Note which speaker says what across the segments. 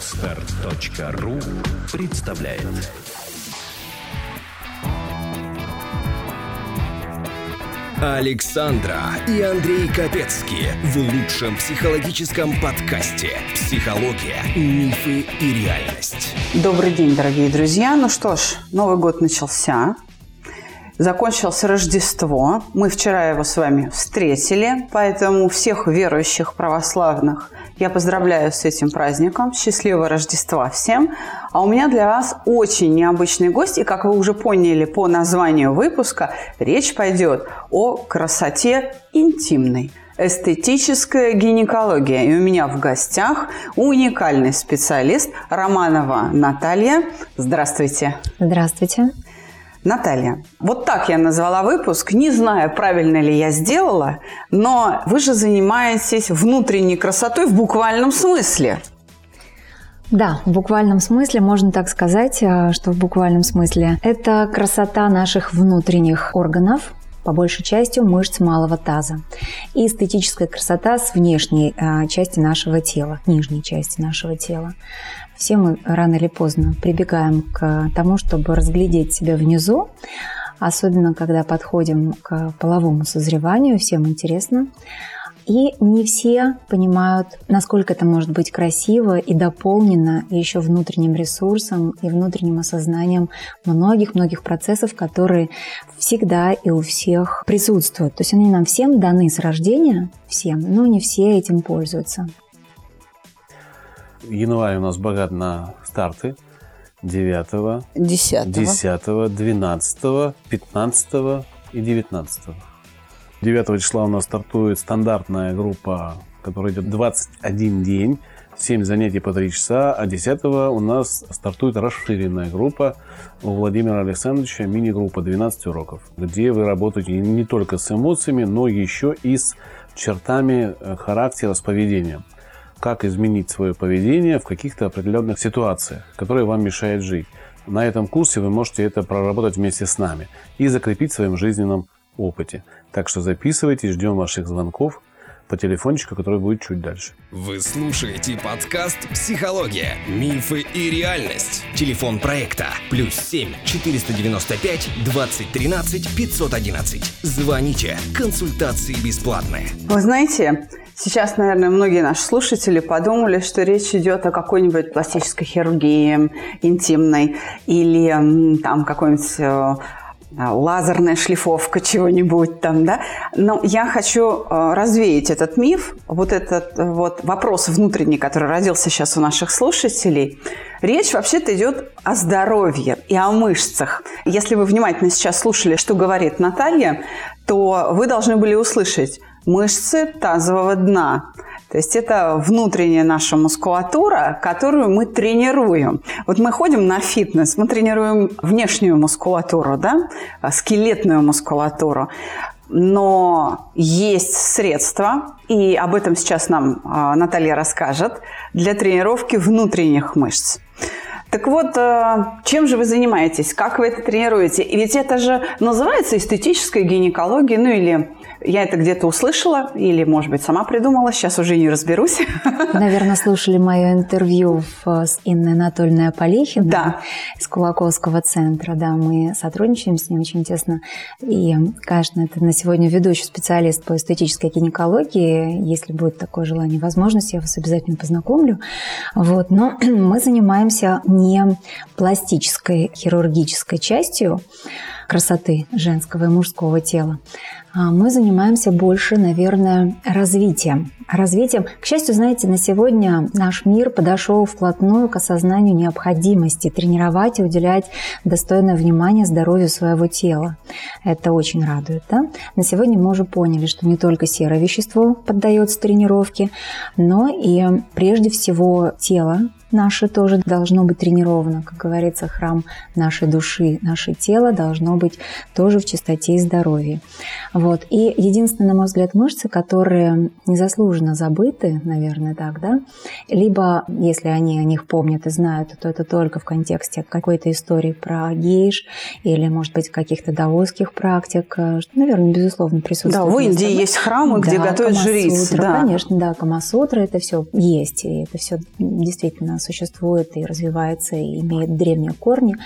Speaker 1: Отстар.ру представляет Александра и Андрей Капецки в лучшем психологическом подкасте «Психология, мифы и реальность».
Speaker 2: Добрый день, дорогие друзья. Ну что ж, Новый год начался. Закончилось Рождество. Мы вчера его с вами встретили, поэтому всех верующих православных я поздравляю с этим праздником. Счастливого Рождества всем. А у меня для вас очень необычный гость. И как вы уже поняли по названию выпуска, речь пойдет о красоте интимной эстетическая гинекология. И у меня в гостях уникальный специалист Романова Наталья. Здравствуйте.
Speaker 3: Здравствуйте.
Speaker 2: Наталья, вот так я назвала выпуск. Не знаю, правильно ли я сделала, но вы же занимаетесь внутренней красотой в буквальном смысле.
Speaker 3: Да, в буквальном смысле можно так сказать, э, что в буквальном смысле это красота наших внутренних органов, по большей части мышц малого таза. И эстетическая красота с внешней э, части нашего тела, нижней части нашего тела. Все мы рано или поздно прибегаем к тому, чтобы разглядеть себя внизу, особенно когда подходим к половому созреванию, всем интересно. И не все понимают, насколько это может быть красиво и дополнено еще внутренним ресурсом и внутренним осознанием многих-многих процессов, которые всегда и у всех присутствуют. То есть они нам всем даны с рождения, всем, но не все этим пользуются.
Speaker 4: Январь у нас богат на старты. 9,
Speaker 2: 10,
Speaker 4: 10, 12, 15 и 19. 9 числа у нас стартует стандартная группа, которая идет 21 день, 7 занятий по 3 часа, а 10 у нас стартует расширенная группа у Владимира Александровича, мини-группа 12 уроков, где вы работаете не только с эмоциями, но еще и с чертами э, характера, с поведением как изменить свое поведение в каких-то определенных ситуациях, которые вам мешают жить. На этом курсе вы можете это проработать вместе с нами и закрепить в своем жизненном опыте. Так что записывайтесь, ждем ваших звонков по телефончику, который будет чуть дальше.
Speaker 1: Вы слушаете подкаст «Психология. Мифы и реальность». Телефон проекта «Плюс 7 495 2013 511». Звоните. Консультации бесплатные.
Speaker 2: Вы знаете, Сейчас, наверное, многие наши слушатели подумали, что речь идет о какой-нибудь пластической хирургии интимной или там какой-нибудь э, лазерная шлифовка чего-нибудь там, да. Но я хочу э, развеять этот миф, вот этот э, вот вопрос внутренний, который родился сейчас у наших слушателей. Речь вообще-то идет о здоровье и о мышцах. Если вы внимательно сейчас слушали, что говорит Наталья, то вы должны были услышать, мышцы тазового дна. То есть это внутренняя наша мускулатура, которую мы тренируем. Вот мы ходим на фитнес, мы тренируем внешнюю мускулатуру, да, скелетную мускулатуру. Но есть средства, и об этом сейчас нам а, Наталья расскажет, для тренировки внутренних мышц. Так вот, а, чем же вы занимаетесь? Как вы это тренируете? Ведь это же называется эстетическая гинекология, ну или я это где-то услышала или, может быть, сама придумала, сейчас уже не разберусь.
Speaker 3: Наверное, слушали мое интервью с Инной Анатольевной Аполихиной
Speaker 2: да.
Speaker 3: из Кулаковского центра. Да, мы сотрудничаем с ней очень тесно. И, конечно, это на сегодня ведущий специалист по эстетической гинекологии. Если будет такое желание, возможность, я вас обязательно познакомлю. Вот. Но мы занимаемся не пластической хирургической частью красоты женского и мужского тела, а мы занимаемся больше, наверное, развитием. Развитием, к счастью, знаете, на сегодня наш мир подошел вплотную к осознанию необходимости тренировать и уделять достойное внимание здоровью своего тела. Это очень радует. Да? На сегодня мы уже поняли, что не только серое вещество поддается тренировке, но и прежде всего тело, наше тоже должно быть тренировано. Как говорится, храм нашей души, наше тело должно быть тоже в чистоте и здоровье. Вот. И единственное, на мой взгляд, мышцы, которые незаслуженно забыты, наверное, так, да? Либо, если они о них помнят и знают, то это только в контексте какой-то истории про гейш или, может быть, каких-то даосских практик, что, наверное, безусловно, присутствует.
Speaker 2: Да, в Индии есть храмы, где да, готовят жриц.
Speaker 3: Да. Конечно, да, Камасутра, это все есть, и это все действительно существует и развивается, и имеет древние корни.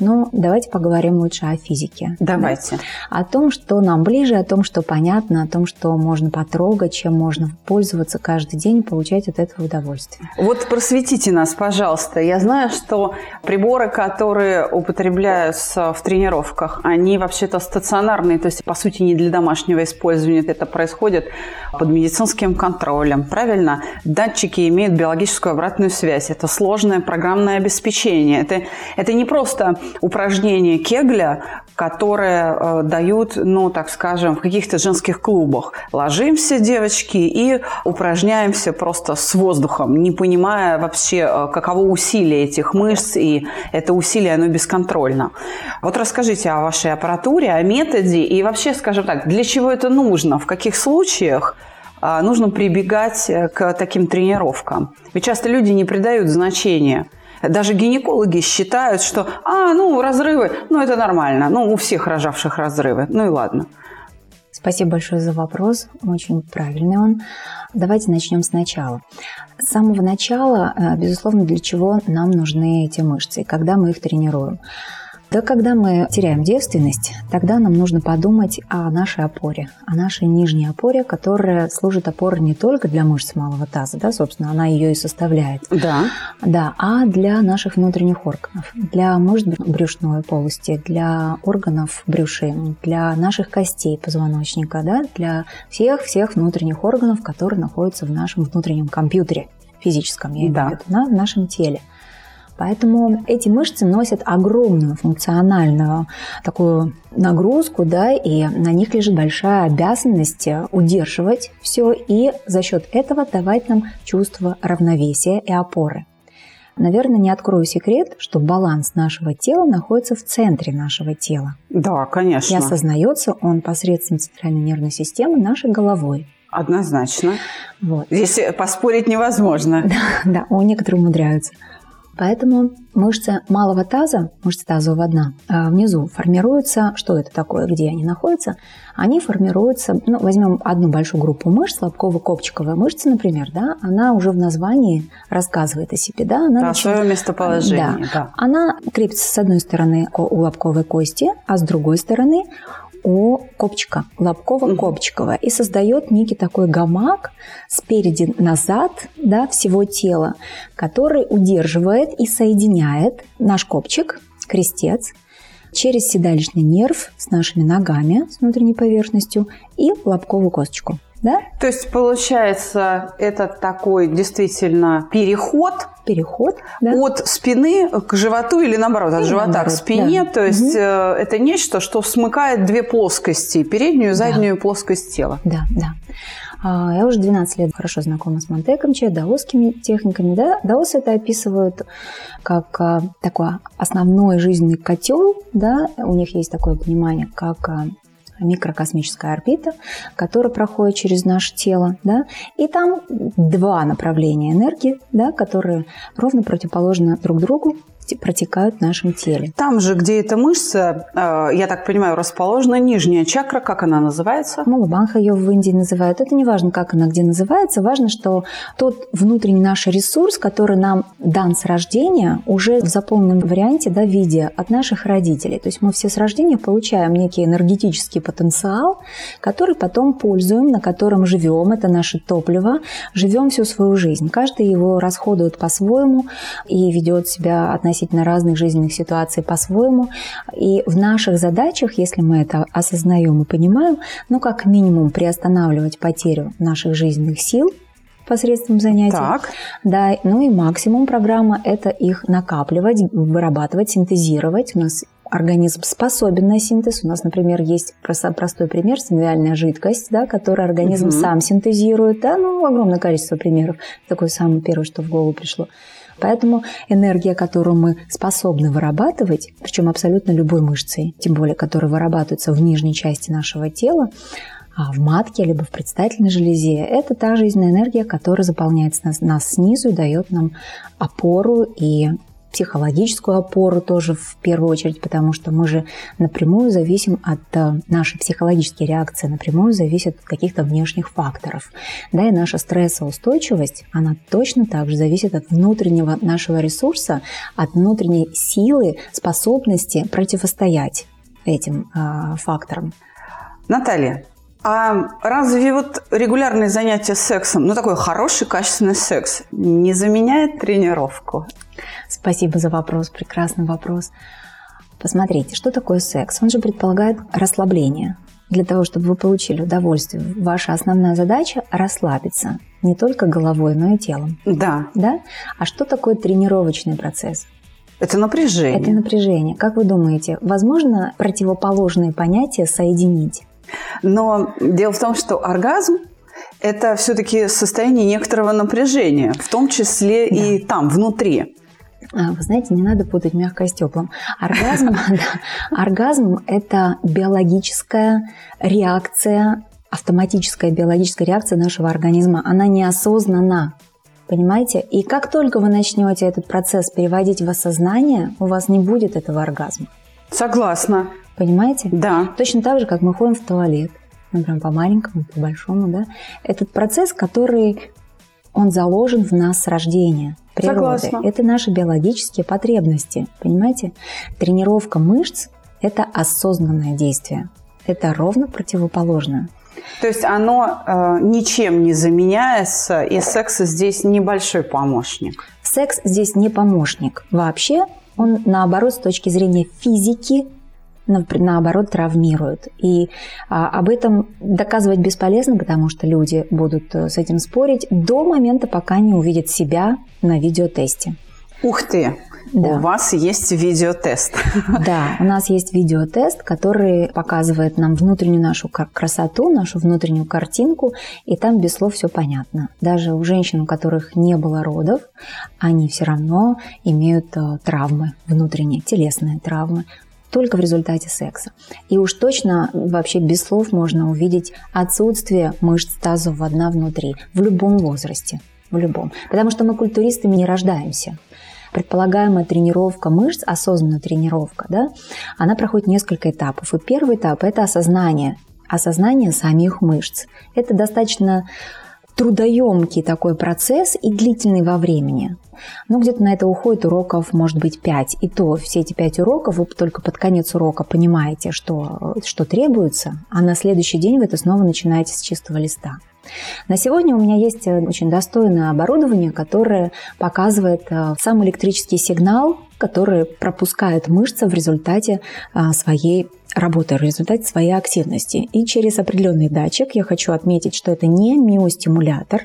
Speaker 3: Но давайте поговорим лучше о физике.
Speaker 2: Давайте.
Speaker 3: Да? О том, что нам ближе, о том, что понятно, о том, что можно потрогать, чем можно пользоваться каждый день получать от этого удовольствие.
Speaker 2: Вот просветите нас, пожалуйста. Я знаю, что приборы, которые употребляются в тренировках, они вообще-то стационарные, то есть, по сути, не для домашнего использования. Это происходит под медицинским контролем, правильно? Датчики имеют биологическую обратную связь. Это сложное программное обеспечение. Это, это не просто упражнение Кегля, которые э, дают, ну, так скажем, в каких-то женских клубах. Ложимся, девочки, и упражняемся просто с воздухом, не понимая вообще, э, каково усилие этих мышц, и это усилие, оно бесконтрольно. Вот расскажите о вашей аппаратуре, о методе, и вообще, скажем так, для чего это нужно, в каких случаях нужно прибегать э, к таким тренировкам. Ведь часто люди не придают значения – даже гинекологи считают, что, а, ну, разрывы, ну, это нормально, ну, у всех рожавших разрывы, ну и ладно.
Speaker 3: Спасибо большое за вопрос, очень правильный он. Давайте начнем сначала. С самого начала, э, безусловно, для чего нам нужны эти мышцы когда мы их тренируем. Да когда мы теряем девственность, тогда нам нужно подумать о нашей опоре, о нашей нижней опоре, которая служит опорой не только для мышц малого таза, да, собственно, она ее и составляет.
Speaker 2: Да.
Speaker 3: Да, а для наших внутренних органов, для мышц брюшной полости, для органов брюши, для наших костей позвоночника, да, для всех-всех внутренних органов, которые находятся в нашем внутреннем компьютере физическом, я имею в виду, в нашем теле. Поэтому эти мышцы носят огромную функциональную такую нагрузку, да, и на них лежит большая обязанность удерживать все и за счет этого давать нам чувство равновесия и опоры. Наверное, не открою секрет, что баланс нашего тела находится в центре нашего тела.
Speaker 2: Да, конечно.
Speaker 3: И осознается он посредством центральной нервной системы нашей головой.
Speaker 2: Однозначно. Вот. Здесь поспорить невозможно.
Speaker 3: Да, да, у некоторых умудряются. Поэтому мышцы малого таза, мышцы тазового дна, а, внизу формируются, что это такое, где они находятся, они формируются, ну, возьмем одну большую группу мышц, лобково-копчиковая мышца, например, да, она уже в названии рассказывает о себе, да, она
Speaker 2: да, начинает, свое местоположение,
Speaker 3: да, да. Она крепится с одной стороны у лобковой кости, а с другой стороны у копчика, лобково-копчикового, и создает некий такой гамак спереди назад да, всего тела, который удерживает и соединяет наш копчик, крестец, через седалищный нерв с нашими ногами, с внутренней поверхностью и лобковую косточку. Да?
Speaker 2: То есть, получается, это такой действительно переход
Speaker 3: переход да?
Speaker 2: от спины к животу или наоборот, от живота наоборот, к спине. Да. То есть угу. это нечто, что смыкает две плоскости, переднюю и заднюю да. плоскость тела.
Speaker 3: Да, да. А, я уже 12 лет хорошо знакома с Монтекомче, даосскими техниками. Да? Даосы это описывают как а, такой основной жизненный котел. Да? У них есть такое понимание, как микрокосмическая орбита, которая проходит через наше тело, да, и там два направления энергии, да, которые ровно противоположны друг другу, протекают в нашем теле.
Speaker 2: Там же, где эта мышца, э, я так понимаю, расположена нижняя чакра, как она называется?
Speaker 3: Мулабанха ее в Индии называют. Это не важно, как она где называется, важно, что тот внутренний наш ресурс, который нам дан с рождения, уже в заполненном варианте, да, виде от наших родителей. То есть мы все с рождения получаем некий энергетический потенциал, который потом пользуем, на котором живем, это наше топливо, живем всю свою жизнь. Каждый его расходует по-своему и ведет себя относительно относительно разных жизненных ситуаций по-своему. И в наших задачах, если мы это осознаем и понимаем, ну, как минимум приостанавливать потерю наших жизненных сил, посредством занятий.
Speaker 2: Так.
Speaker 3: Да, ну и максимум программа – это их накапливать, вырабатывать, синтезировать. У нас организм способен на синтез. У нас, например, есть простой пример – синовиальная жидкость, да, которую организм угу. сам синтезирует. Да, ну, огромное количество примеров. Такое самое первое, что в голову пришло. Поэтому энергия, которую мы способны вырабатывать, причем абсолютно любой мышцей, тем более, которая вырабатывается в нижней части нашего тела, а в матке, либо в предстательной железе. Это та жизненная энергия, которая заполняет нас, нас снизу и дает нам опору и психологическую опору тоже в первую очередь, потому что мы же напрямую зависим от э, нашей психологической реакции, напрямую зависит от каких-то внешних факторов. Да, и наша стрессоустойчивость, она точно так же зависит от внутреннего нашего ресурса, от внутренней силы, способности противостоять этим э, факторам.
Speaker 2: Наталья, а разве вот регулярные занятия сексом, ну такой хороший, качественный секс, не заменяет тренировку?
Speaker 3: Спасибо за вопрос, прекрасный вопрос. Посмотрите, что такое секс? Он же предполагает расслабление. Для того, чтобы вы получили удовольствие, ваша основная задача – расслабиться. Не только головой, но и телом.
Speaker 2: Да.
Speaker 3: Да? А что такое тренировочный процесс?
Speaker 2: Это напряжение.
Speaker 3: Это напряжение. Как вы думаете, возможно противоположные понятия соединить?
Speaker 2: Но дело в том, что оргазм это все-таки состояние некоторого напряжения, в том числе да. и там, внутри.
Speaker 3: А, вы знаете, не надо путать мягкое с теплым. Оргазм, оргазм – это биологическая реакция, автоматическая биологическая реакция нашего организма. Она неосознанна. Понимаете? И как только вы начнете этот процесс переводить в осознание, у вас не будет этого оргазма.
Speaker 2: Согласна.
Speaker 3: Понимаете?
Speaker 2: Да.
Speaker 3: Точно так же, как мы ходим в туалет, например, по маленькому, по большому, да. Этот процесс, который он заложен в нас с рождения природы. Согласна. Это наши биологические потребности, понимаете? Тренировка мышц – это осознанное действие. Это ровно противоположное.
Speaker 2: То есть оно э, ничем не заменяется, и секс здесь небольшой помощник.
Speaker 3: Секс здесь не помощник. Вообще он, наоборот, с точки зрения физики, наоборот, травмирует. И а, об этом доказывать бесполезно, потому что люди будут э, с этим спорить до момента, пока не увидят себя на видеотесте.
Speaker 2: Ух ты! Да. У вас есть видеотест.
Speaker 3: Да, у нас есть видеотест, который показывает нам внутреннюю нашу красоту, нашу внутреннюю картинку, и там без слов все понятно. Даже у женщин, у которых не было родов, они все равно имеют э, травмы внутренние, телесные травмы только в результате секса. И уж точно вообще без слов можно увидеть отсутствие мышц тазового дна внутри в любом возрасте. В любом. Потому что мы культуристами не рождаемся предполагаемая тренировка мышц, осознанная тренировка, да, она проходит несколько этапов. И первый этап – это осознание, осознание самих мышц. Это достаточно трудоемкий такой процесс и длительный во времени. Ну, где-то на это уходит уроков, может быть, 5. И то все эти 5 уроков вы только под конец урока понимаете, что, что требуется, а на следующий день вы это снова начинаете с чистого листа. На сегодня у меня есть э, очень достойное оборудование, которое показывает э, сам электрический сигнал, который пропускает мышца в результате э, своей работы, в результате своей активности. И через определенный датчик я хочу отметить, что это не миостимулятор,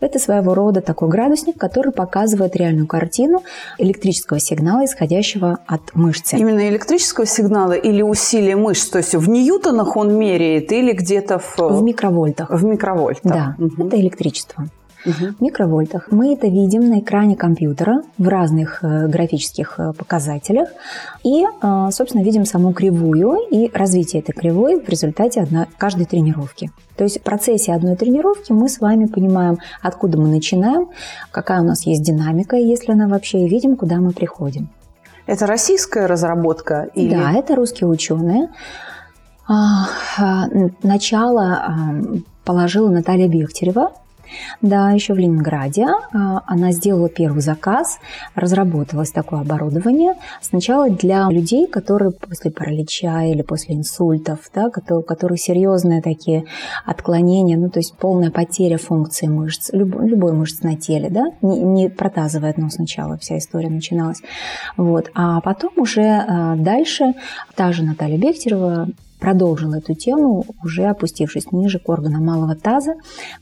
Speaker 3: это своего рода такой градусник, который показывает реальную картину электрического сигнала, исходящего от мышцы.
Speaker 2: Именно электрического сигнала или усилия мышц? То есть в ньютонах он меряет или где-то в...
Speaker 3: В микровольтах.
Speaker 2: В микровольтах.
Speaker 3: Да, угу. это электричество угу. микровольтах. Мы это видим на экране компьютера в разных э, графических э, показателях и, э, собственно, видим саму кривую и развитие этой кривой в результате одной, каждой тренировки. То есть в процессе одной тренировки мы с вами понимаем, откуда мы начинаем, какая у нас есть динамика, если она вообще, и видим, куда мы приходим.
Speaker 2: Это российская разработка?
Speaker 3: Или... Да, это русские ученые. А, а, начало положила Наталья Бехтерева, да, еще в Ленинграде а, она сделала первый заказ, разработалось такое оборудование. Сначала для людей, которые после паралича или после инсультов, да, которые, которые серьезные такие отклонения, ну то есть полная потеря функции мышц, любой, любой мышц на теле, да, не, не протазовая, но сначала вся история начиналась. Вот. А потом уже а, дальше та же Наталья Бехтерева продолжил эту тему, уже опустившись ниже к органам малого таза.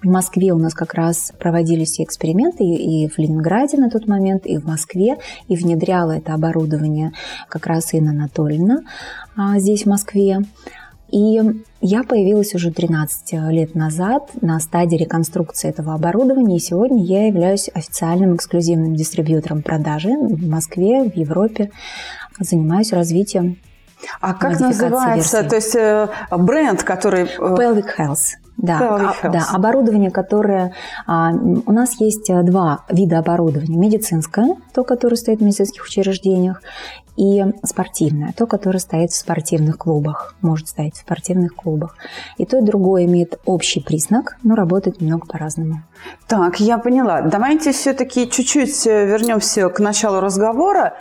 Speaker 3: В Москве у нас как раз проводились эксперименты и в Ленинграде на тот момент, и в Москве, и внедряла это оборудование как раз Инна Анатольевна а, здесь, в Москве. И я появилась уже 13 лет назад на стадии реконструкции этого оборудования, и сегодня я являюсь официальным эксклюзивным дистрибьютором продажи в Москве, в Европе. Занимаюсь развитием
Speaker 2: А как называется, версии. то есть э, бренд, который...
Speaker 3: Pelvic Health. Да, а, да, оборудование, которое... А, у нас есть э, два вида оборудования. Медицинское, то, которое стоит в медицинских учреждениях, и спортивное, то, которое стоит в спортивных клубах, может стоять в спортивных клубах. И то, и другое имеет общий признак, но работает немного по-разному.
Speaker 2: Так, я поняла. Давайте все-таки чуть-чуть э, вернемся к началу разговора.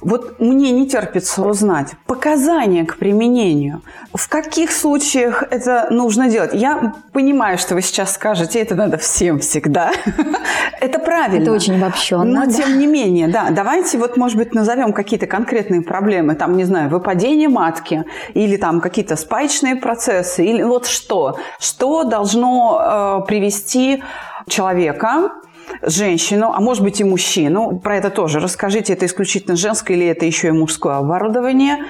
Speaker 2: Вот мне не терпится узнать показания к применению. В каких случаях это нужно делать? Я понимаю, что вы сейчас скажете, это надо всем всегда. это правильно.
Speaker 3: Это очень обобщенно.
Speaker 2: Но да? тем не менее, да, давайте вот, может быть, назовем какие-то конкретные проблемы. Там, не знаю, выпадение матки или там какие-то спаечные процессы или вот что. Что должно э, привести человека женщину, а может быть и мужчину, про это тоже расскажите, это исключительно женское или это еще и мужское оборудование,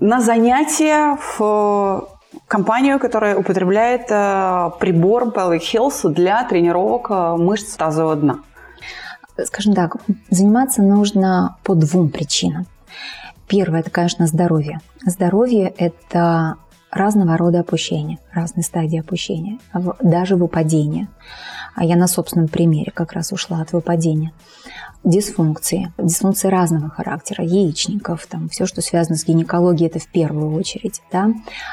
Speaker 2: на занятия в компанию, которая употребляет э, прибор Pelvic Health для тренировок э, мышц тазового дна.
Speaker 3: Скажем так, заниматься нужно по двум причинам. Первое – это, конечно, здоровье. Здоровье – это разного рода опущения, разные стадии опущения, даже выпадения а я на собственном примере как раз ушла от выпадения. Дисфункции. Дисфункции разного характера, яичников, там, все, что связано с гинекологией, это в первую очередь. Да?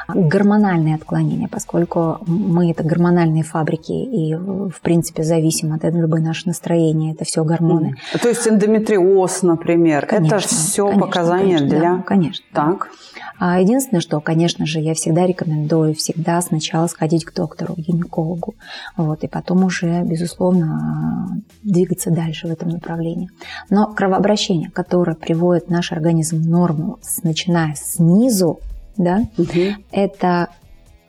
Speaker 3: Гормональные отклонения, поскольку мы это гормональные фабрики и, в принципе, зависим от этого любое наше настроение, это все гормоны.
Speaker 2: То есть эндометриоз, например, конечно, это все конечно, показания
Speaker 3: конечно,
Speaker 2: для...
Speaker 3: Да, конечно.
Speaker 2: Так.
Speaker 3: А единственное, что, конечно же, я всегда рекомендую всегда сначала сходить к доктору, к гинекологу, вот, и потом уже, безусловно, двигаться дальше в этом направлении. Но кровообращение, которое приводит наш организм в норму, начиная снизу, да, угу. это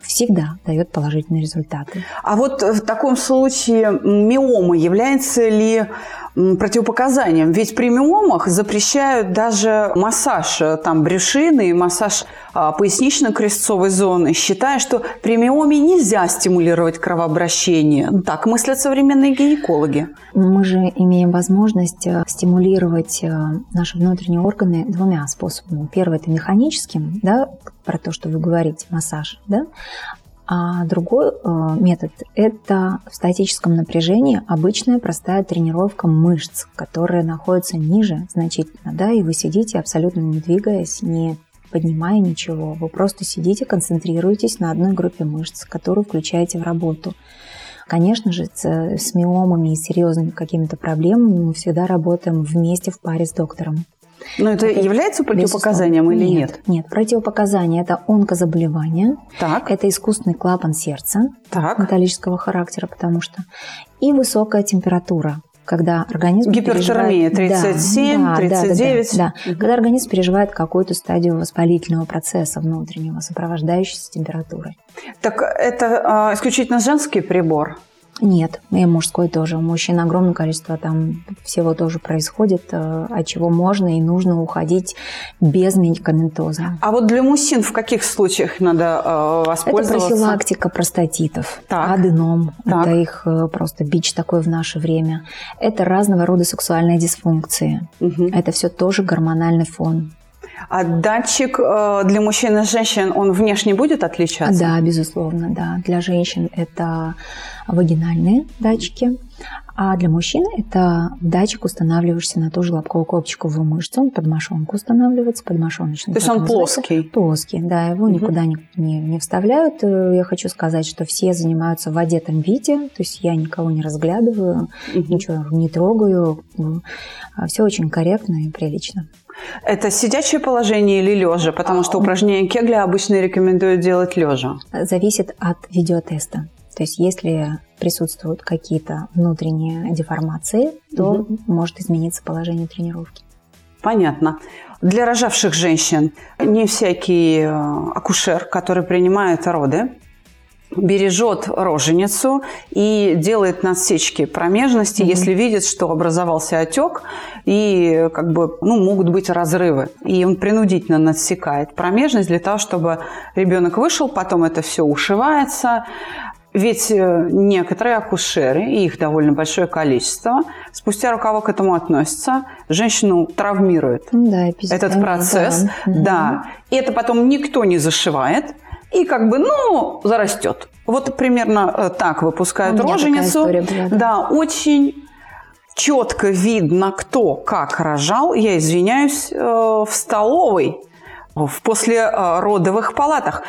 Speaker 3: всегда дает положительные результаты.
Speaker 2: А вот в таком случае миома является ли противопоказанием. Ведь при миомах запрещают даже массаж э, там, брюшины и массаж а, пояснично-крестцовой зоны, считая, что при миоме нельзя стимулировать кровообращение. Так мыслят современные гинекологи.
Speaker 3: Мы же имеем возможность э, стимулировать э, наши внутренние органы двумя способами. Первый – это механическим, да, про то, что вы говорите, массаж, да? А другой э, метод – это в статическом напряжении обычная простая тренировка мышц, которая находится ниже значительно, да, и вы сидите абсолютно не двигаясь, не поднимая ничего. Вы просто сидите, концентрируетесь на одной группе мышц, которую включаете в работу. Конечно же, с миомами и серьезными какими-то проблемами мы всегда работаем вместе в паре с доктором.
Speaker 2: Но это, это является противопоказанием или нет?
Speaker 3: Нет, нет. Противопоказание – это онкозаболевание. Так. Это искусственный клапан сердца так. металлического характера, потому что. И высокая температура когда организм
Speaker 2: Гипертермия 37, да, 39.
Speaker 3: Да, да, да, да. Когда организм переживает какую-то стадию воспалительного процесса внутреннего, сопровождающейся температурой.
Speaker 2: Так это э, исключительно женский прибор?
Speaker 3: Нет, и мужской тоже. У мужчин огромное количество там всего тоже происходит, э, от чего можно и нужно уходить без медикаментоза.
Speaker 2: А вот для мужчин в каких случаях надо э, воспользоваться?
Speaker 3: Это профилактика простатитов, так. аденом. Так. Это их э, просто бич такой в наше время. Это разного рода сексуальные дисфункции. Угу. Это все тоже гормональный фон.
Speaker 2: А датчик э, для мужчин и женщин, он внешне будет отличаться?
Speaker 3: Да, безусловно, да. Для женщин это вагинальные датчики, а для мужчин это датчик, устанавливаешься на ту же лобково-копчиковую мышцу, он под мошонку устанавливается, под мошоночный.
Speaker 2: То есть он плоский?
Speaker 3: Плоский, да, его угу. никуда не, не, не вставляют. Э, я хочу сказать, что все занимаются в одетом виде, то есть я никого не разглядываю, угу. ничего не трогаю, а все очень корректно и прилично.
Speaker 2: Это сидячее положение или лежа? Потому что упражнения Кегля обычно рекомендуют делать лежа.
Speaker 3: Зависит от видеотеста. То есть если присутствуют какие-то внутренние деформации, то угу. может измениться положение тренировки.
Speaker 2: Понятно. Для рожавших женщин не всякий э, акушер, который принимает роды, бережет роженицу и делает надсечки промежности, mm-hmm. если видит, что образовался отек и как бы ну, могут быть разрывы. И он принудительно надсекает промежность для того, чтобы ребенок вышел, потом это все ушивается. ведь э, некоторые акушеры, и их довольно большое количество, спустя рукава к этому относятся, женщину травмирует
Speaker 3: да,
Speaker 2: этот процесс.
Speaker 3: Да.
Speaker 2: Да. И это потом никто не зашивает. И как бы, ну, зарастет. Вот примерно э, так выпускают роженицу.
Speaker 3: история была, да.
Speaker 2: да, очень четко видно, кто как рожал. Я извиняюсь, э, в столовой, в послеродовых палатах.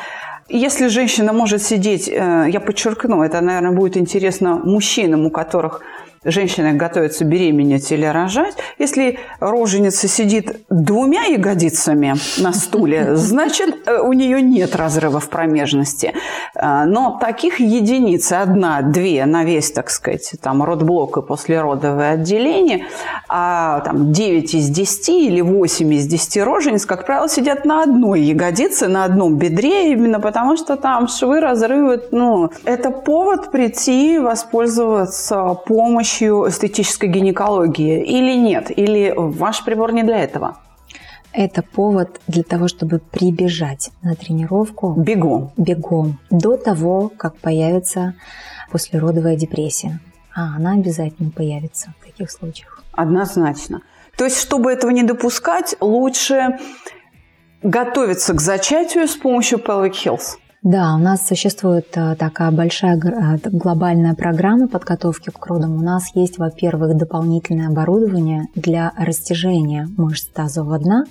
Speaker 2: Если женщина может сидеть, э, я подчеркну, это, наверное, будет интересно мужчинам, у которых женщина готовится беременеть или рожать. Если роженица сидит двумя ягодицами на стуле, значит, э, у нее нет разрыва в промежности. Э, Но таких единиц, одна, две на весь, так сказать, там, родблок и послеродовое отделение, а там 9 из 10 или 8 из 10 рожениц, как правило, сидят на одной ягодице, на одном бедре, именно потому что там швы, разрывы, ну, это повод прийти и воспользоваться помощью эстетической гинекологии или нет? Или ваш прибор не для этого?
Speaker 3: Это повод для того, чтобы прибежать на тренировку
Speaker 2: Бегом.
Speaker 3: бегом до того, как появится послеродовая депрессия. А она обязательно появится в таких случаях.
Speaker 2: Однозначно. То есть, чтобы этого не допускать, лучше готовиться к зачатию с помощью Pelvic Health.
Speaker 3: Да, у нас существует э, такая большая э, глобальная программа подготовки к родам. У нас есть, во-первых, дополнительное оборудование для растяжения мышц тазового дна,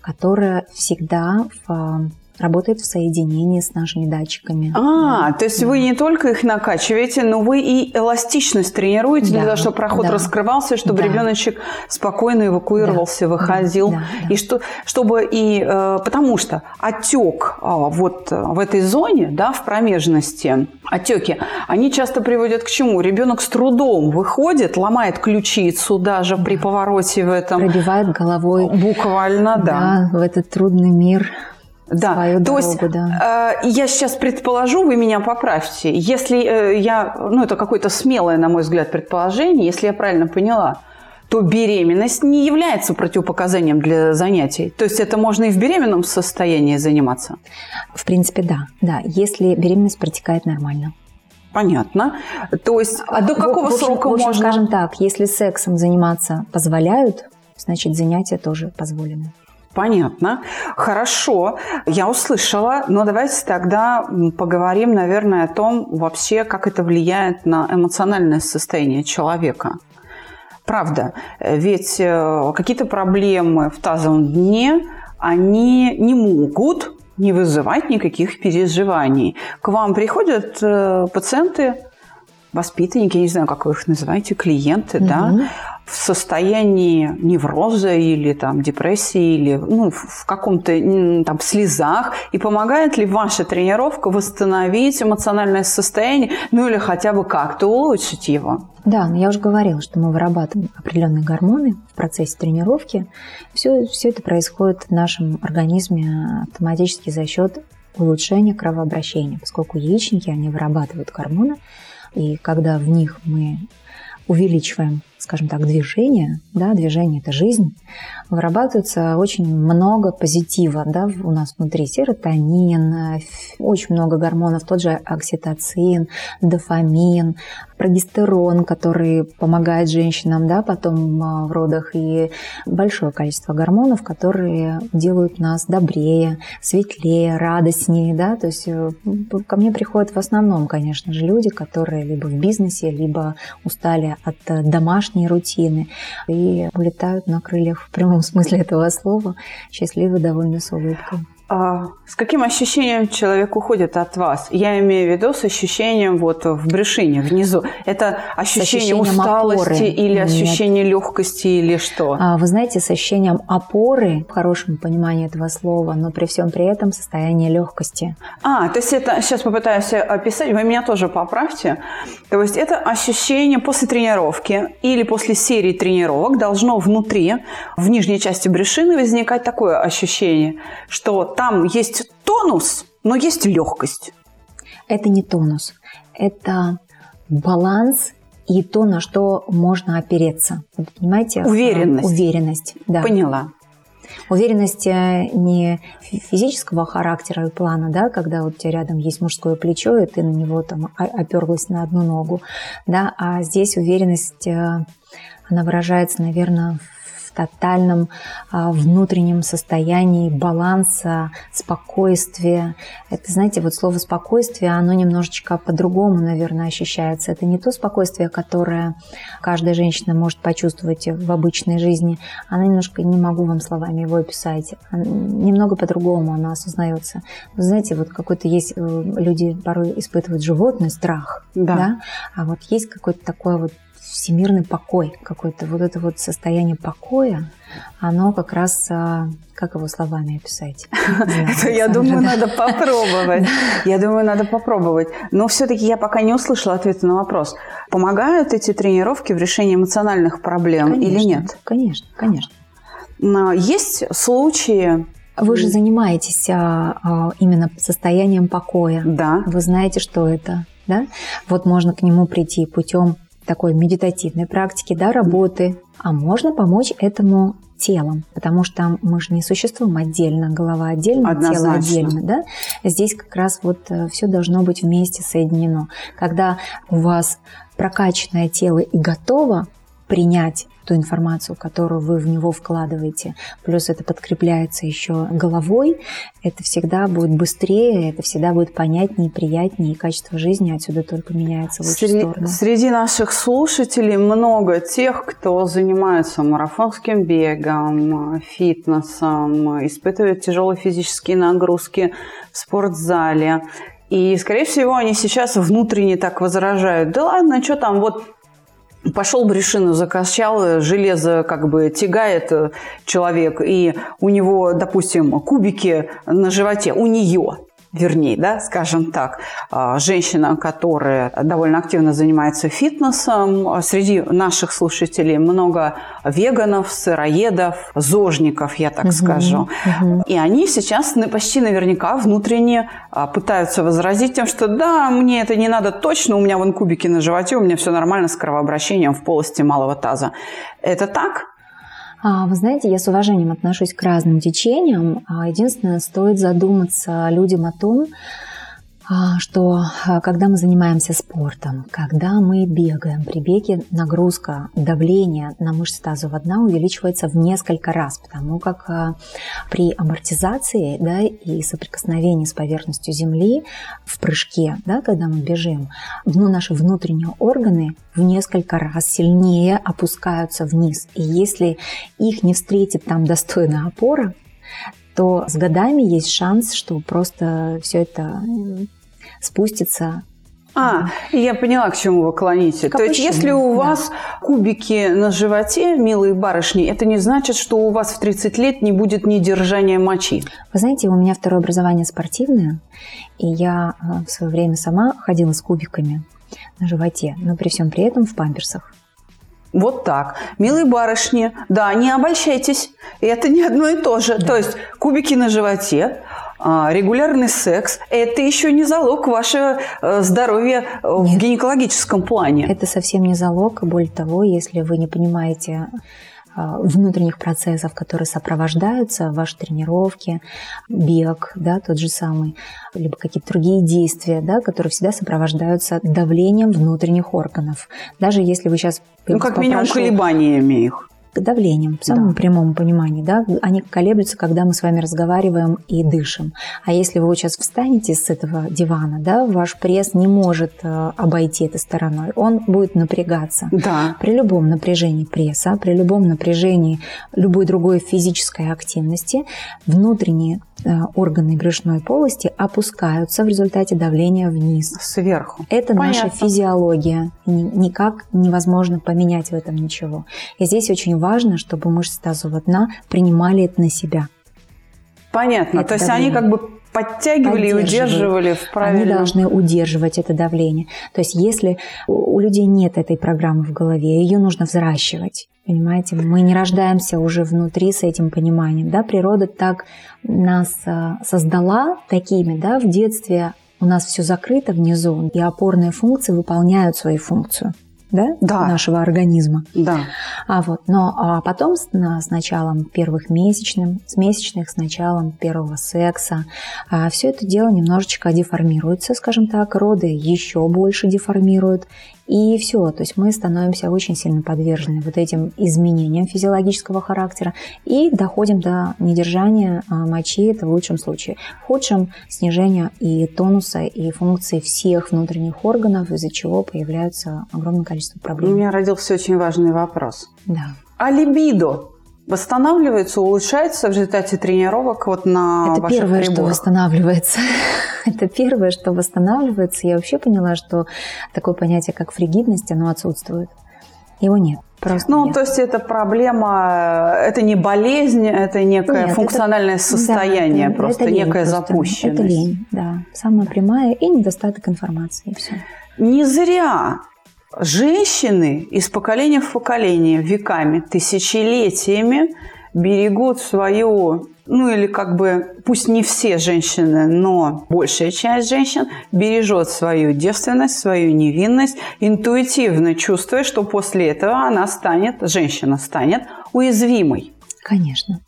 Speaker 3: которое всегда в, работает в соединении с нашими датчиками.
Speaker 2: А, то есть вы не только их накачиваете, но вы и эластичность тренируете для
Speaker 3: Да,
Speaker 2: того, чтобы проход
Speaker 3: да.
Speaker 2: раскрывался, чтобы
Speaker 3: Да.
Speaker 2: ребеночек спокойно эвакуировался,
Speaker 3: Да,
Speaker 2: выходил.
Speaker 3: да, да.
Speaker 2: И что, чтобы и э, потому что отек а, вот э, в этой зоне, да, в промежности, отеки, они часто приводят к чему? Ребенок с трудом выходит, ломает ключицу даже при повороте в этом.
Speaker 3: Пробивает головой
Speaker 2: Буквально, да.
Speaker 3: да, в этот трудный мир
Speaker 2: Да,
Speaker 3: свою
Speaker 2: то
Speaker 3: дорогу,
Speaker 2: есть
Speaker 3: да.
Speaker 2: э, я сейчас предположу, вы меня поправьте. Если э, я, ну это какое-то смелое, на мой взгляд, предположение, если я правильно поняла, то беременность не является противопоказанием для занятий. То есть это можно и в беременном состоянии заниматься.
Speaker 3: В принципе, да. Да, если беременность протекает нормально.
Speaker 2: Понятно. То есть, а до какого
Speaker 3: в общем-
Speaker 2: срока
Speaker 3: в общем,
Speaker 2: можно?
Speaker 3: скажем так, если сексом заниматься позволяют, значит, занятия тоже позволены.
Speaker 2: Понятно. Хорошо, я услышала, но давайте тогда поговорим, наверное, о том вообще, как это влияет на эмоциональное состояние человека. Правда, ведь э, какие-то проблемы в тазовом дне, они не могут не вызывать никаких переживаний. К вам приходят э, пациенты, воспитанники, я не знаю, как вы их называете, клиенты, да,
Speaker 3: Мгм.
Speaker 2: В состоянии невроза или там депрессии или ну, в каком-то там слезах и помогает ли ваша тренировка восстановить эмоциональное состояние, ну или хотя бы как-то улучшить его?
Speaker 3: Да, но я уже говорила, что мы вырабатываем определенные гормоны в процессе тренировки. Все, все это происходит в нашем организме автоматически за счет улучшения кровообращения, поскольку яичники, они вырабатывают гормоны, и когда в них мы увеличиваем, скажем так, движение, да, движение – это жизнь, вырабатывается очень много позитива, да, у нас внутри серотонин, очень много гормонов, тот же окситоцин, дофамин, прогестерон, который помогает женщинам, да, потом а, в родах, и большое количество гормонов, которые делают нас добрее, светлее, радостнее, да, то есть э, ко мне приходят в основном, конечно же, люди, которые либо в бизнесе, либо устали от э, домашней рутины и улетают на крыльях в прямом смысле этого слова, счастливы, довольны с улыбкой.
Speaker 2: А с каким ощущением человек уходит от вас? Я имею в виду с ощущением вот в брюшине внизу. Это ощущение усталости
Speaker 3: опоры.
Speaker 2: или
Speaker 3: Нет.
Speaker 2: ощущение легкости или что?
Speaker 3: А, Вы знаете, с ощущением опоры, в хорошем понимании этого слова, но при всем при этом состояние легкости.
Speaker 2: А, то есть это, сейчас попытаюсь описать, вы меня тоже поправьте. То есть это ощущение после тренировки или после серии тренировок должно внутри, в нижней части брюшины возникать такое ощущение, что там есть тонус, но есть легкость.
Speaker 3: Это не тонус, это баланс и то, на что можно опереться. Вы понимаете?
Speaker 2: Уверенность.
Speaker 3: А, Уверенность, да.
Speaker 2: Поняла.
Speaker 3: Уверенность э, не физического характера и плана, да, когда вот у тебя рядом есть мужское плечо, и ты на него там оперлась на одну ногу, да, а здесь уверенность, э, она выражается, наверное, тотальном а, внутреннем состоянии баланса, спокойствия. Это, знаете, вот слово «спокойствие», оно немножечко по-другому, наверное, ощущается. Это не то спокойствие, которое каждая женщина может почувствовать в обычной жизни. Она немножко, не могу вам словами его описать, немного по-другому оно осознается. Вы знаете, вот какой-то есть, э, люди порой испытывают животный страх, да. да? а вот есть какой-то такой вот всемирный покой, какое-то вот это вот состояние покоя, оно как раз, а, как его словами описать?
Speaker 2: Это, я думаю, надо попробовать. Я думаю, надо попробовать. Но все-таки я пока не услышала ответа на вопрос. Помогают эти тренировки в решении эмоциональных проблем или нет?
Speaker 3: Конечно, конечно.
Speaker 2: Есть случаи,
Speaker 3: вы же занимаетесь а, а, именно состоянием покоя.
Speaker 2: Да.
Speaker 3: Вы знаете, что это, да? Вот можно к нему прийти путем такой медитативной практики, да, работы, а можно помочь этому телом, потому что мы же не существуем отдельно, голова отдельно, Однозначно. тело отдельно, да? Здесь как раз вот э, все должно быть вместе соединено. Когда у вас прокачанное тело и готово принять ту информацию, которую вы в него вкладываете, плюс это подкрепляется еще головой, это всегда будет быстрее, это всегда будет понятнее, приятнее, и качество жизни отсюда только меняется в лучшую
Speaker 2: Среди,
Speaker 3: сторону.
Speaker 2: Среди наших слушателей много тех, кто занимается марафонским бегом, фитнесом, испытывает тяжелые физические нагрузки в спортзале. И, скорее всего, они сейчас внутренне так возражают. Да ладно, что там, вот пошел брюшину закачал, железо как бы тягает э, человек, и у него, допустим, кубики на животе, у нее вернее, да, скажем так, а, женщина, которая довольно активно занимается фитнесом. Среди наших слушателей много веганов, сыроедов, зожников, я так угу, скажу. Угу. И они сейчас почти наверняка внутренне а, пытаются возразить тем, что да, мне это не надо точно, у меня вон кубики на животе, у меня все нормально с кровообращением в полости малого таза. Это так?
Speaker 3: А, вы знаете, я с уважением отношусь к разным течениям. А, единственное, стоит задуматься людям о том, что а, когда мы занимаемся спортом, когда мы бегаем, при беге нагрузка, давление на мышцы тазового дна увеличивается в несколько раз, потому как а, при амортизации да, и соприкосновении с поверхностью земли в прыжке, да, когда мы бежим, ну, наши внутренние органы в несколько раз сильнее опускаются вниз. И если их не встретит там достойная опора, то с годами есть шанс, что просто все это спустится
Speaker 2: а, я поняла, к чему вы клоните. К То есть, если у вас кубики на животе, милые барышни, это не значит, что у вас в 30 лет не будет недержания мочи.
Speaker 3: Вы знаете, у меня второе образование спортивное, и я э, в свое время сама ходила с кубиками на животе, но при всем при этом в памперсах.
Speaker 2: Вот так. Милые барышни, да, не обольщайтесь. Это не одно и то же. Да. То есть кубики на животе, а, регулярный секс – это еще не залог вашего э, здоровья э, в Нет. гинекологическом плане.
Speaker 3: Это совсем не залог. Более того, если вы не понимаете внутренних процессов, которые сопровождаются ваши тренировки, бег, да, тот же самый, либо какие-то другие действия, да, которые всегда сопровождаются давлением внутренних органов. Даже если вы сейчас...
Speaker 2: Ну, как попрошу, минимум, колебаниями их
Speaker 3: давлением, в самом да. прямом понимании. Да? Они колеблются, когда мы с вами разговариваем и дышим. А если вы сейчас встанете с этого дивана, да, ваш пресс не может э, обойти этой стороной, он будет напрягаться.
Speaker 2: Да.
Speaker 3: При любом напряжении пресса, при любом напряжении любой другой физической активности, внутренние э, органы брюшной полости опускаются в результате давления вниз.
Speaker 2: Сверху.
Speaker 3: Это Понятно. наша физиология. Никак невозможно поменять в этом ничего. И здесь очень важно, чтобы мышцы тазового дна принимали это на себя.
Speaker 2: Понятно. Это То есть давление. они как бы подтягивали и удерживали в правильном...
Speaker 3: Они должны удерживать это давление. То есть если у людей нет этой программы в голове, ее нужно взращивать. Понимаете, мы не рождаемся уже внутри с этим пониманием. Да? Природа так нас а, создала такими, да, в детстве у нас все закрыто внизу, и опорные функции выполняют свою функцию да,
Speaker 2: да.
Speaker 3: нашего организма.
Speaker 2: Да.
Speaker 3: А вот, но а потом с, на, с началом первых месячных, с месячных, с началом первого секса, а, все это дело немножечко деформируется, скажем так, роды еще больше деформируют, и все, то есть мы становимся очень сильно подвержены вот этим изменениям физиологического характера и доходим до недержания а, мочи, это в лучшем случае. В худшем снижение и тонуса, и функции всех внутренних органов, из-за чего появляются огромное количество проблем.
Speaker 2: У меня родился очень важный вопрос.
Speaker 3: Да.
Speaker 2: А либидо восстанавливается, улучшается в результате тренировок вот на
Speaker 3: Это
Speaker 2: ваших
Speaker 3: первое, что
Speaker 2: приборах?
Speaker 3: восстанавливается. Это первое, что восстанавливается. Я вообще поняла, что такое понятие, как фригидность, оно отсутствует. Его нет. Просто
Speaker 2: Ну,
Speaker 3: нет.
Speaker 2: то есть это проблема, это не болезнь, это некое
Speaker 3: Нет, это-
Speaker 2: функциональное состояние,
Speaker 3: Да, это-
Speaker 2: просто
Speaker 3: это лень
Speaker 2: некая
Speaker 3: просто.
Speaker 2: запущенность.
Speaker 3: Это лень, да. Самая прямая и недостаток информации. И все.
Speaker 2: Не зря женщины из поколения в поколение, веками, тысячелетиями берегут свою, ну или как бы, пусть не все женщины, но большая часть женщин бережет свою девственность, свою невинность, интуитивно чувствуя, что после этого она станет, женщина станет уязвимой.
Speaker 3: Конечно.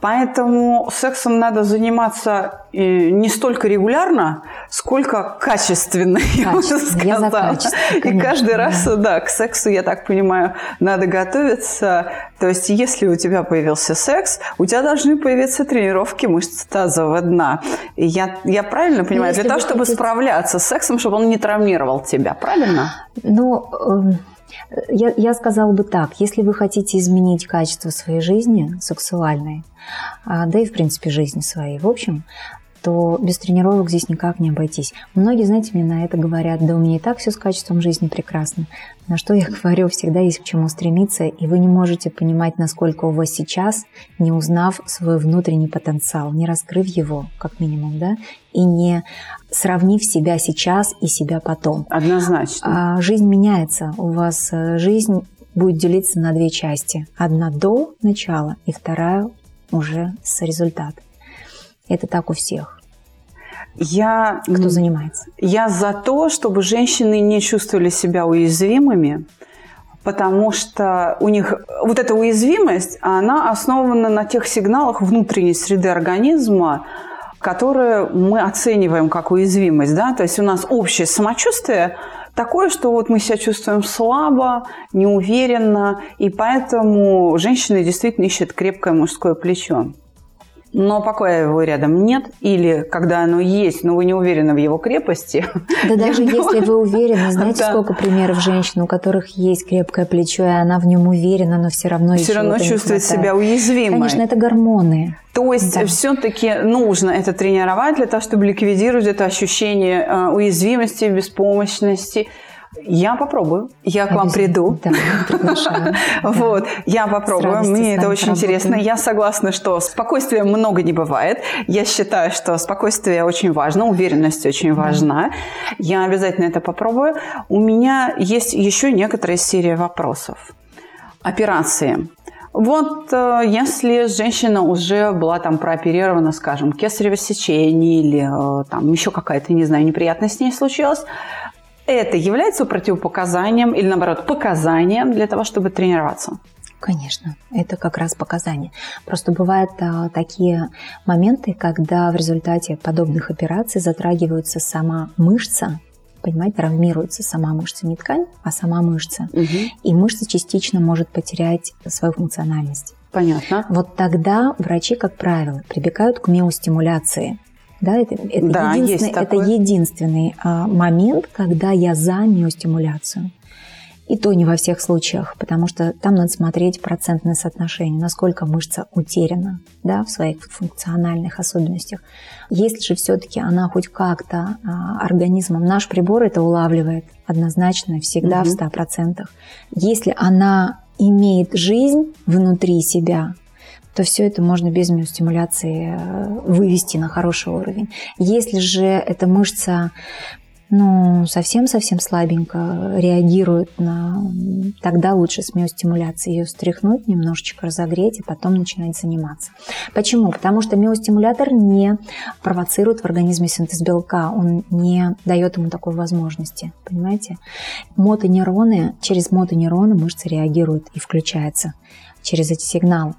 Speaker 2: Поэтому сексом надо заниматься э, не столько регулярно, сколько качественно, я
Speaker 3: Качественно. Я за
Speaker 2: сказала.
Speaker 3: качество,
Speaker 2: И каждый раз,
Speaker 3: да.
Speaker 2: да, к сексу, я так понимаю, надо готовиться. То есть, если у тебя появился секс, у тебя должны появиться тренировки мышц тазового дна. И я, я правильно понимаю, для
Speaker 3: если
Speaker 2: того, чтобы
Speaker 3: хотите-
Speaker 2: справляться с сексом, чтобы он не травмировал тебя, правильно?
Speaker 3: Ну, эм, я, я сказала бы так, если вы хотите изменить качество своей жизни сексуальной, а, да и в принципе жизни своей, в общем, то без тренировок здесь никак не обойтись. Многие, знаете, мне на это говорят, да у меня и так все с качеством жизни прекрасно. На что я говорю, всегда есть к чему стремиться, и вы не можете понимать, насколько у вас сейчас, не узнав свой внутренний потенциал, не раскрыв его, как минимум, да, и не сравнив себя сейчас и себя потом.
Speaker 2: Однозначно.
Speaker 3: А, Жизнь меняется. У вас э, жизнь будет делиться на две части. Одна до начала и вторая уже с результата. Это так у всех,
Speaker 2: Я
Speaker 3: кто занимается.
Speaker 2: Я за то, чтобы женщины не чувствовали себя уязвимыми, потому что у них вот эта уязвимость, она основана на тех сигналах внутренней среды организма, которые мы оцениваем как уязвимость. Да? То есть у нас общее самочувствие такое, что вот мы себя чувствуем слабо, неуверенно, и поэтому женщины действительно ищут крепкое мужское плечо. Но пока его рядом нет, или когда оно есть, но вы не уверены в его крепости,
Speaker 3: Да даже
Speaker 2: Я
Speaker 3: если
Speaker 2: думаю,
Speaker 3: вы уверены, знаете,
Speaker 2: да.
Speaker 3: сколько примеров женщин, у которых есть крепкое плечо, и она в нем уверена, но все равно
Speaker 2: все равно чувствует себя уязвимой.
Speaker 3: Конечно, это гормоны.
Speaker 2: То есть
Speaker 3: Да.
Speaker 2: все-таки нужно это тренировать для того, чтобы ликвидировать это ощущение э, уязвимости, беспомощности. Я попробую. Я к вам приду.
Speaker 3: Да.
Speaker 2: Вот, я попробую. Мне это очень интересно. Я согласна, что спокойствия много не бывает. Я считаю, что спокойствие очень важно, уверенность очень важна. Я обязательно это попробую. У меня есть еще некоторая серия вопросов. Операции. Вот э, если женщина уже была там прооперирована, скажем, кесарево сечение или э, там еще какая-то, не знаю, неприятность с ней случилась, это является противопоказанием или, наоборот, показанием для того, чтобы тренироваться?
Speaker 3: Конечно, это как раз показания. Просто бывают а, такие моменты, когда в результате подобных операций затрагивается сама мышца, понимаете, травмируется сама мышца, не ткань, а сама мышца. И мышца частично может потерять свою функциональность.
Speaker 2: Понятно.
Speaker 3: Вот тогда врачи, как правило, прибегают к миостимуляции. Да, это, это
Speaker 2: Да,
Speaker 3: единственный, это единственный а, момент, когда я за миостимуляцию. И то не во всех случаях, потому что там надо смотреть процентное соотношение, насколько мышца утеряна да, в своих функциональных особенностях. Если же все-таки она хоть как-то а, организмом, наш прибор это улавливает однозначно, всегда
Speaker 2: Мгм.
Speaker 3: в 100%. Если она имеет жизнь внутри себя, то все это можно без миостимуляции э, вывести на хороший уровень. Если же эта мышца ну, совсем-совсем слабенько реагирует на... Тогда лучше с миостимуляцией ее встряхнуть, немножечко разогреть и потом начинать заниматься. Почему? Потому что миостимулятор не провоцирует в организме синтез белка, он не дает ему такой возможности, понимаете? Мотонейроны, через мотонейроны мышцы реагируют и включаются через эти сигналы.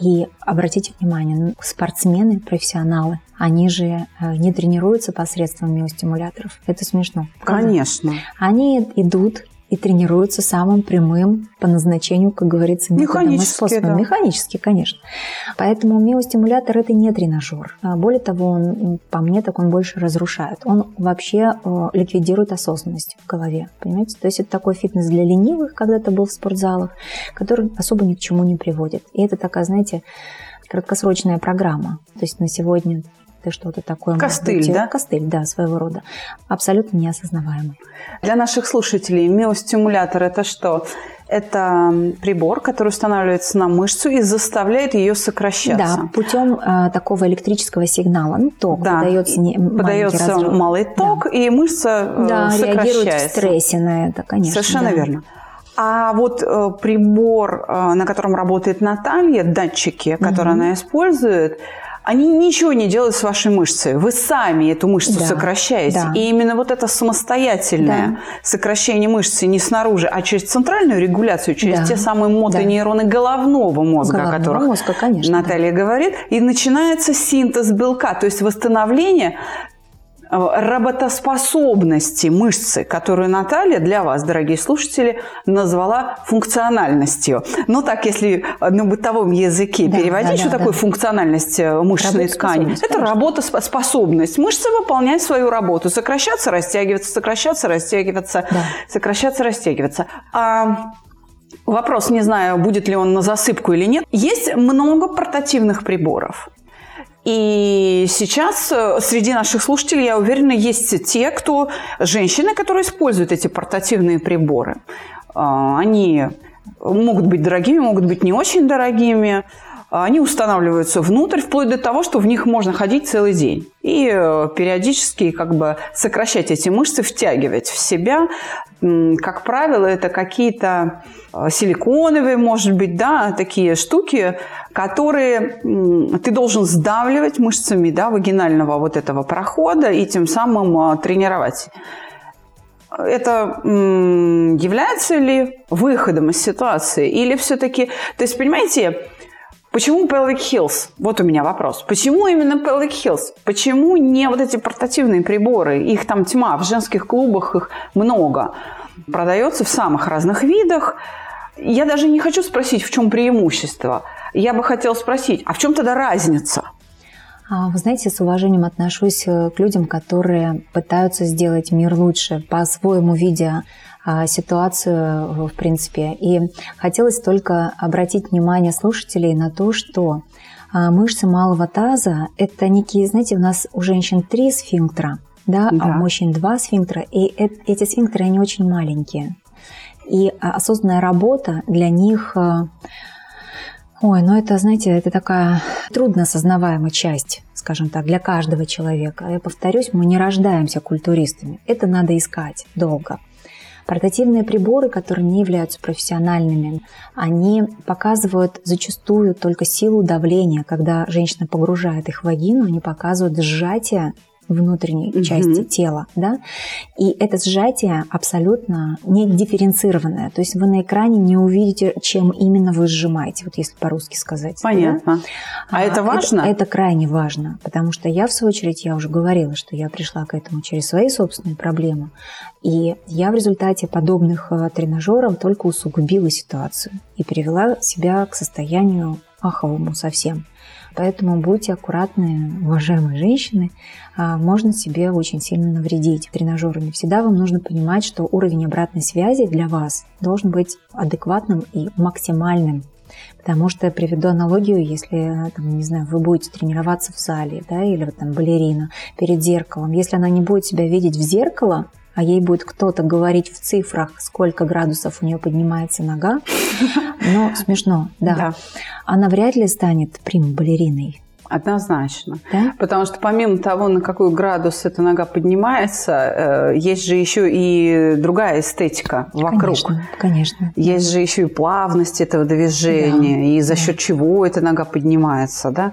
Speaker 3: И обратите внимание, ну, спортсмены, профессионалы, они же э, не тренируются посредством миостимуляторов. Это смешно.
Speaker 2: Конечно.
Speaker 3: Они идут и тренируются самым прямым по назначению, как говорится, методом и способом.
Speaker 2: да.
Speaker 3: Механически, конечно. Поэтому миостимулятор – это не тренажер. А Более того, он, по мне, так он больше разрушает. Он вообще э, ликвидирует осознанность в голове, понимаете? То есть это такой фитнес для ленивых, когда-то был в спортзалах, который особо ни к чему не приводит. И это такая, знаете, краткосрочная программа. То есть на сегодня ты что-то такое...
Speaker 2: Костыль,
Speaker 3: быть, э,
Speaker 2: да?
Speaker 3: Костыль, да, своего рода. Абсолютно неосознаваемый.
Speaker 2: Для наших слушателей миостимулятор – это что? Это прибор, который устанавливается на мышцу и заставляет ее сокращаться.
Speaker 3: Да, путем э, такого электрического сигнала, ну, ток
Speaker 2: Да,
Speaker 3: подается, не,
Speaker 2: подается малый ток, и мышца э,
Speaker 3: Да, реагирует в
Speaker 2: сокращается.
Speaker 3: стрессе на это, конечно.
Speaker 2: Совершенно
Speaker 3: да.
Speaker 2: верно. А вот э, прибор, э, на котором работает Наталья, датчики, которые она использует, они ничего не делают с вашей мышцей. Вы сами эту мышцу
Speaker 3: Да,
Speaker 2: сокращаете.
Speaker 3: да.
Speaker 2: И именно вот это самостоятельное
Speaker 3: Да.
Speaker 2: сокращение мышцы не снаружи, а через центральную регуляцию, через
Speaker 3: Да,
Speaker 2: те самые мотонейроны головного мозга, о
Speaker 3: Головного
Speaker 2: которых
Speaker 3: мозга, конечно,
Speaker 2: Наталья говорит, и начинается синтез белка, то есть восстановление работоспособности мышцы, которую Наталья для вас, дорогие слушатели, назвала функциональностью. Ну, так, если на бытовом языке
Speaker 3: Да,
Speaker 2: переводить,
Speaker 3: да,
Speaker 2: что
Speaker 3: да,
Speaker 2: такое
Speaker 3: да.
Speaker 2: функциональность э, мышечной ткани? Это
Speaker 3: конечно.
Speaker 2: работоспособность. Мышца выполняет свою работу. Сокращаться, растягиваться, сокращаться, растягиваться,
Speaker 3: Да.
Speaker 2: сокращаться, растягиваться. А Вопрос, не знаю, будет ли он на засыпку или нет. Есть много портативных приборов. И сейчас э, среди наших слушателей, я уверена, есть те, кто, женщины, которые используют эти портативные приборы. А, Они могут быть дорогими, могут быть не очень дорогими. Они устанавливаются внутрь, вплоть до того, что в них можно ходить целый день. И э, периодически как бы сокращать эти мышцы, втягивать в себя. Как правило, это какие-то э, силиконовые, может быть, да, такие штуки, которые ты должен сдавливать мышцами да, вагинального вот этого прохода и тем самым э, тренировать. Это является ли выходом из ситуации? Или все-таки... То есть, понимаете, Почему Pelvic Hills? Вот у меня вопрос. Почему именно Pelvic Hills? Почему не вот эти портативные приборы? Их там тьма, в женских клубах их много. Продается в самых разных видах. Я даже не хочу спросить, в чем преимущество. Я бы хотела спросить, а в чем тогда разница?
Speaker 3: А, Вы знаете, с уважением отношусь э, к людям, которые пытаются сделать мир лучше, по-своему видя ситуацию, э, в принципе. И хотелось только обратить внимание слушателей на то, что а, мышцы малого таза – это некие, знаете, у нас у женщин три сфинктера, да, а
Speaker 2: Да.
Speaker 3: у мужчин два сфинктера, и эти сфинктеры, они очень маленькие. И а, осознанная работа для них э, Ой, ну это, знаете, это такая трудно осознаваемая часть, скажем так, для каждого человека. Я повторюсь, мы не рождаемся культуристами. Это надо искать долго. Портативные приборы, которые не являются профессиональными, они показывают зачастую только силу давления. Когда женщина погружает их в вагину, они показывают сжатие внутренней
Speaker 2: Мгм.
Speaker 3: части тела, да, и это сжатие абсолютно не дифференцированное, то есть вы на экране не увидите, чем именно вы сжимаете, вот если по-русски сказать. да.
Speaker 2: Понятно. А это важно?
Speaker 3: Это, крайне важно, потому что я, в свою очередь, я уже говорила, что я пришла к этому через свои собственные проблемы, и я в результате подобных э, тренажеров только усугубила ситуацию и привела себя к состоянию аховому совсем. Поэтому будьте аккуратны, уважаемые женщины, а, можно себе очень сильно навредить тренажерами. Всегда вам нужно понимать, что уровень обратной связи для вас должен быть адекватным и максимальным. Потому что приведу аналогию, если, там, не знаю, вы будете тренироваться в зале, да, или вот там балерина перед зеркалом. Если она не будет себя видеть в зеркало, а ей будет кто-то говорить в цифрах, сколько градусов у нее поднимается нога, ну, смешно, да.
Speaker 2: Да.
Speaker 3: Она вряд ли станет прим-балериной.
Speaker 2: Однозначно.
Speaker 3: Да?
Speaker 2: Потому что помимо того, на какой градус эта нога поднимается, э, есть же еще и другая эстетика вокруг.
Speaker 3: Конечно, конечно.
Speaker 2: Есть же еще и плавность этого движения,
Speaker 3: Да,
Speaker 2: и за
Speaker 3: да.
Speaker 2: счет чего эта нога поднимается, да?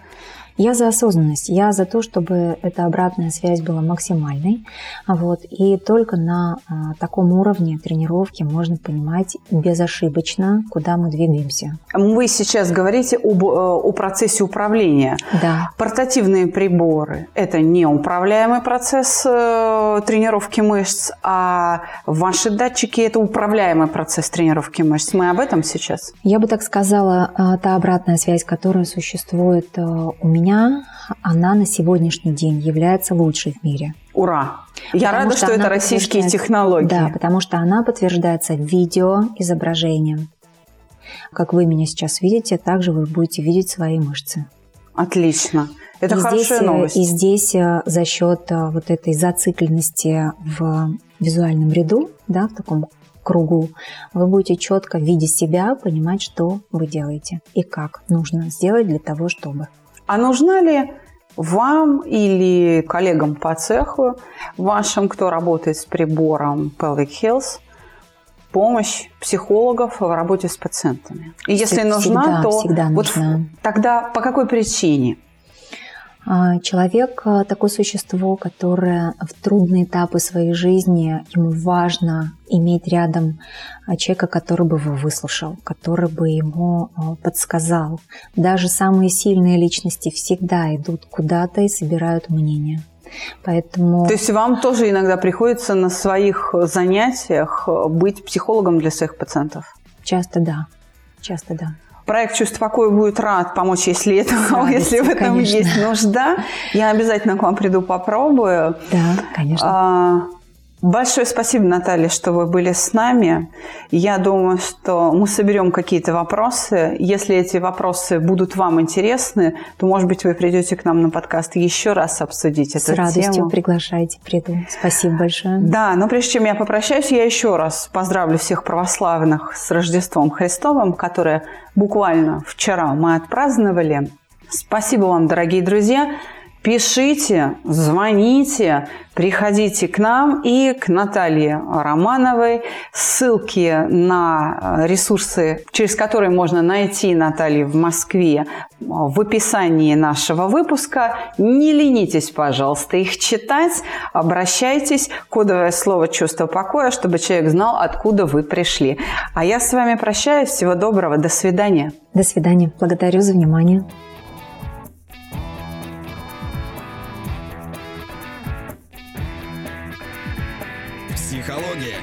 Speaker 3: Я за осознанность, я за то, чтобы эта обратная связь была максимальной. Вот, и только на а, таком уровне тренировки можно понимать безошибочно, куда мы двигаемся.
Speaker 2: Вы сейчас говорите об, э, о процессе управления.
Speaker 3: Да,
Speaker 2: Портативные приборы – это не управляемый процесс э, тренировки мышц, а ваши датчики – это управляемый процесс тренировки мышц. Мы об этом сейчас?
Speaker 3: я бы так сказала, а, та обратная связь, которая существует а, у меня, она на сегодняшний день является лучшей в мире.
Speaker 2: Ура! Я
Speaker 3: Потому
Speaker 2: рада, что, это
Speaker 3: она
Speaker 2: российские технологии.
Speaker 3: Да, потому что она подтверждается видео изображением. Как вы меня сейчас видите, также вы будете видеть свои мышцы.
Speaker 2: Отлично. Это
Speaker 3: и
Speaker 2: хорошая
Speaker 3: здесь, э,
Speaker 2: новость.
Speaker 3: И здесь э, за счет э, вот этой зацикленности в визуальном ряду, да, в таком кругу, вы будете четко, видя себя, понимать, что вы делаете и как нужно сделать для того, чтобы.
Speaker 2: А нужна ли вам или коллегам по цеху, вашим, кто работает с прибором Pelvic Health, помощь психологов в работе с пациентами? И если
Speaker 3: Всегда-
Speaker 2: нужна, то
Speaker 3: всегда
Speaker 2: вот
Speaker 3: нужна.
Speaker 2: тогда по какой причине?
Speaker 3: А, Человек э, такое существо, которое в трудные этапы своей жизни, ему важно иметь рядом а, человека, который бы его выслушал, который бы ему а, подсказал. Даже самые сильные личности всегда идут куда-то и собирают мнение. Поэтому
Speaker 2: То есть вам тоже иногда приходится на своих занятиях быть психологом для своих пациентов?
Speaker 3: часто да, часто да.
Speaker 2: Проект «Чувство покоя» будет рад помочь, если, это,
Speaker 3: радостью,
Speaker 2: если в этом
Speaker 3: конечно.
Speaker 2: есть нужда. Я обязательно к вам приду, попробую.
Speaker 3: Да, конечно.
Speaker 2: А, Большое спасибо, Наталья, что вы были с нами. Я думаю, что мы соберем какие-то вопросы. Если эти вопросы будут вам интересны, то, может быть, вы придете к нам на подкаст еще раз обсудить
Speaker 3: С
Speaker 2: эту
Speaker 3: радостью
Speaker 2: тему.
Speaker 3: приглашайте, приду. Спасибо большое.
Speaker 2: Да, но прежде чем я попрощаюсь, я еще раз поздравлю всех православных с Рождеством Христовым, которое буквально вчера мы отпраздновали. Спасибо вам, дорогие друзья. Пишите, звоните, приходите к нам и к Наталье Романовой. Ссылки на ресурсы, через которые можно найти Наталью в Москве, в описании нашего выпуска. Не ленитесь, пожалуйста, их читать. Обращайтесь. Кодовое слово «чувство покоя», чтобы человек знал, откуда вы пришли. А я с вами прощаюсь. Всего доброго. До свидания.
Speaker 3: До свидания. Благодарю за внимание.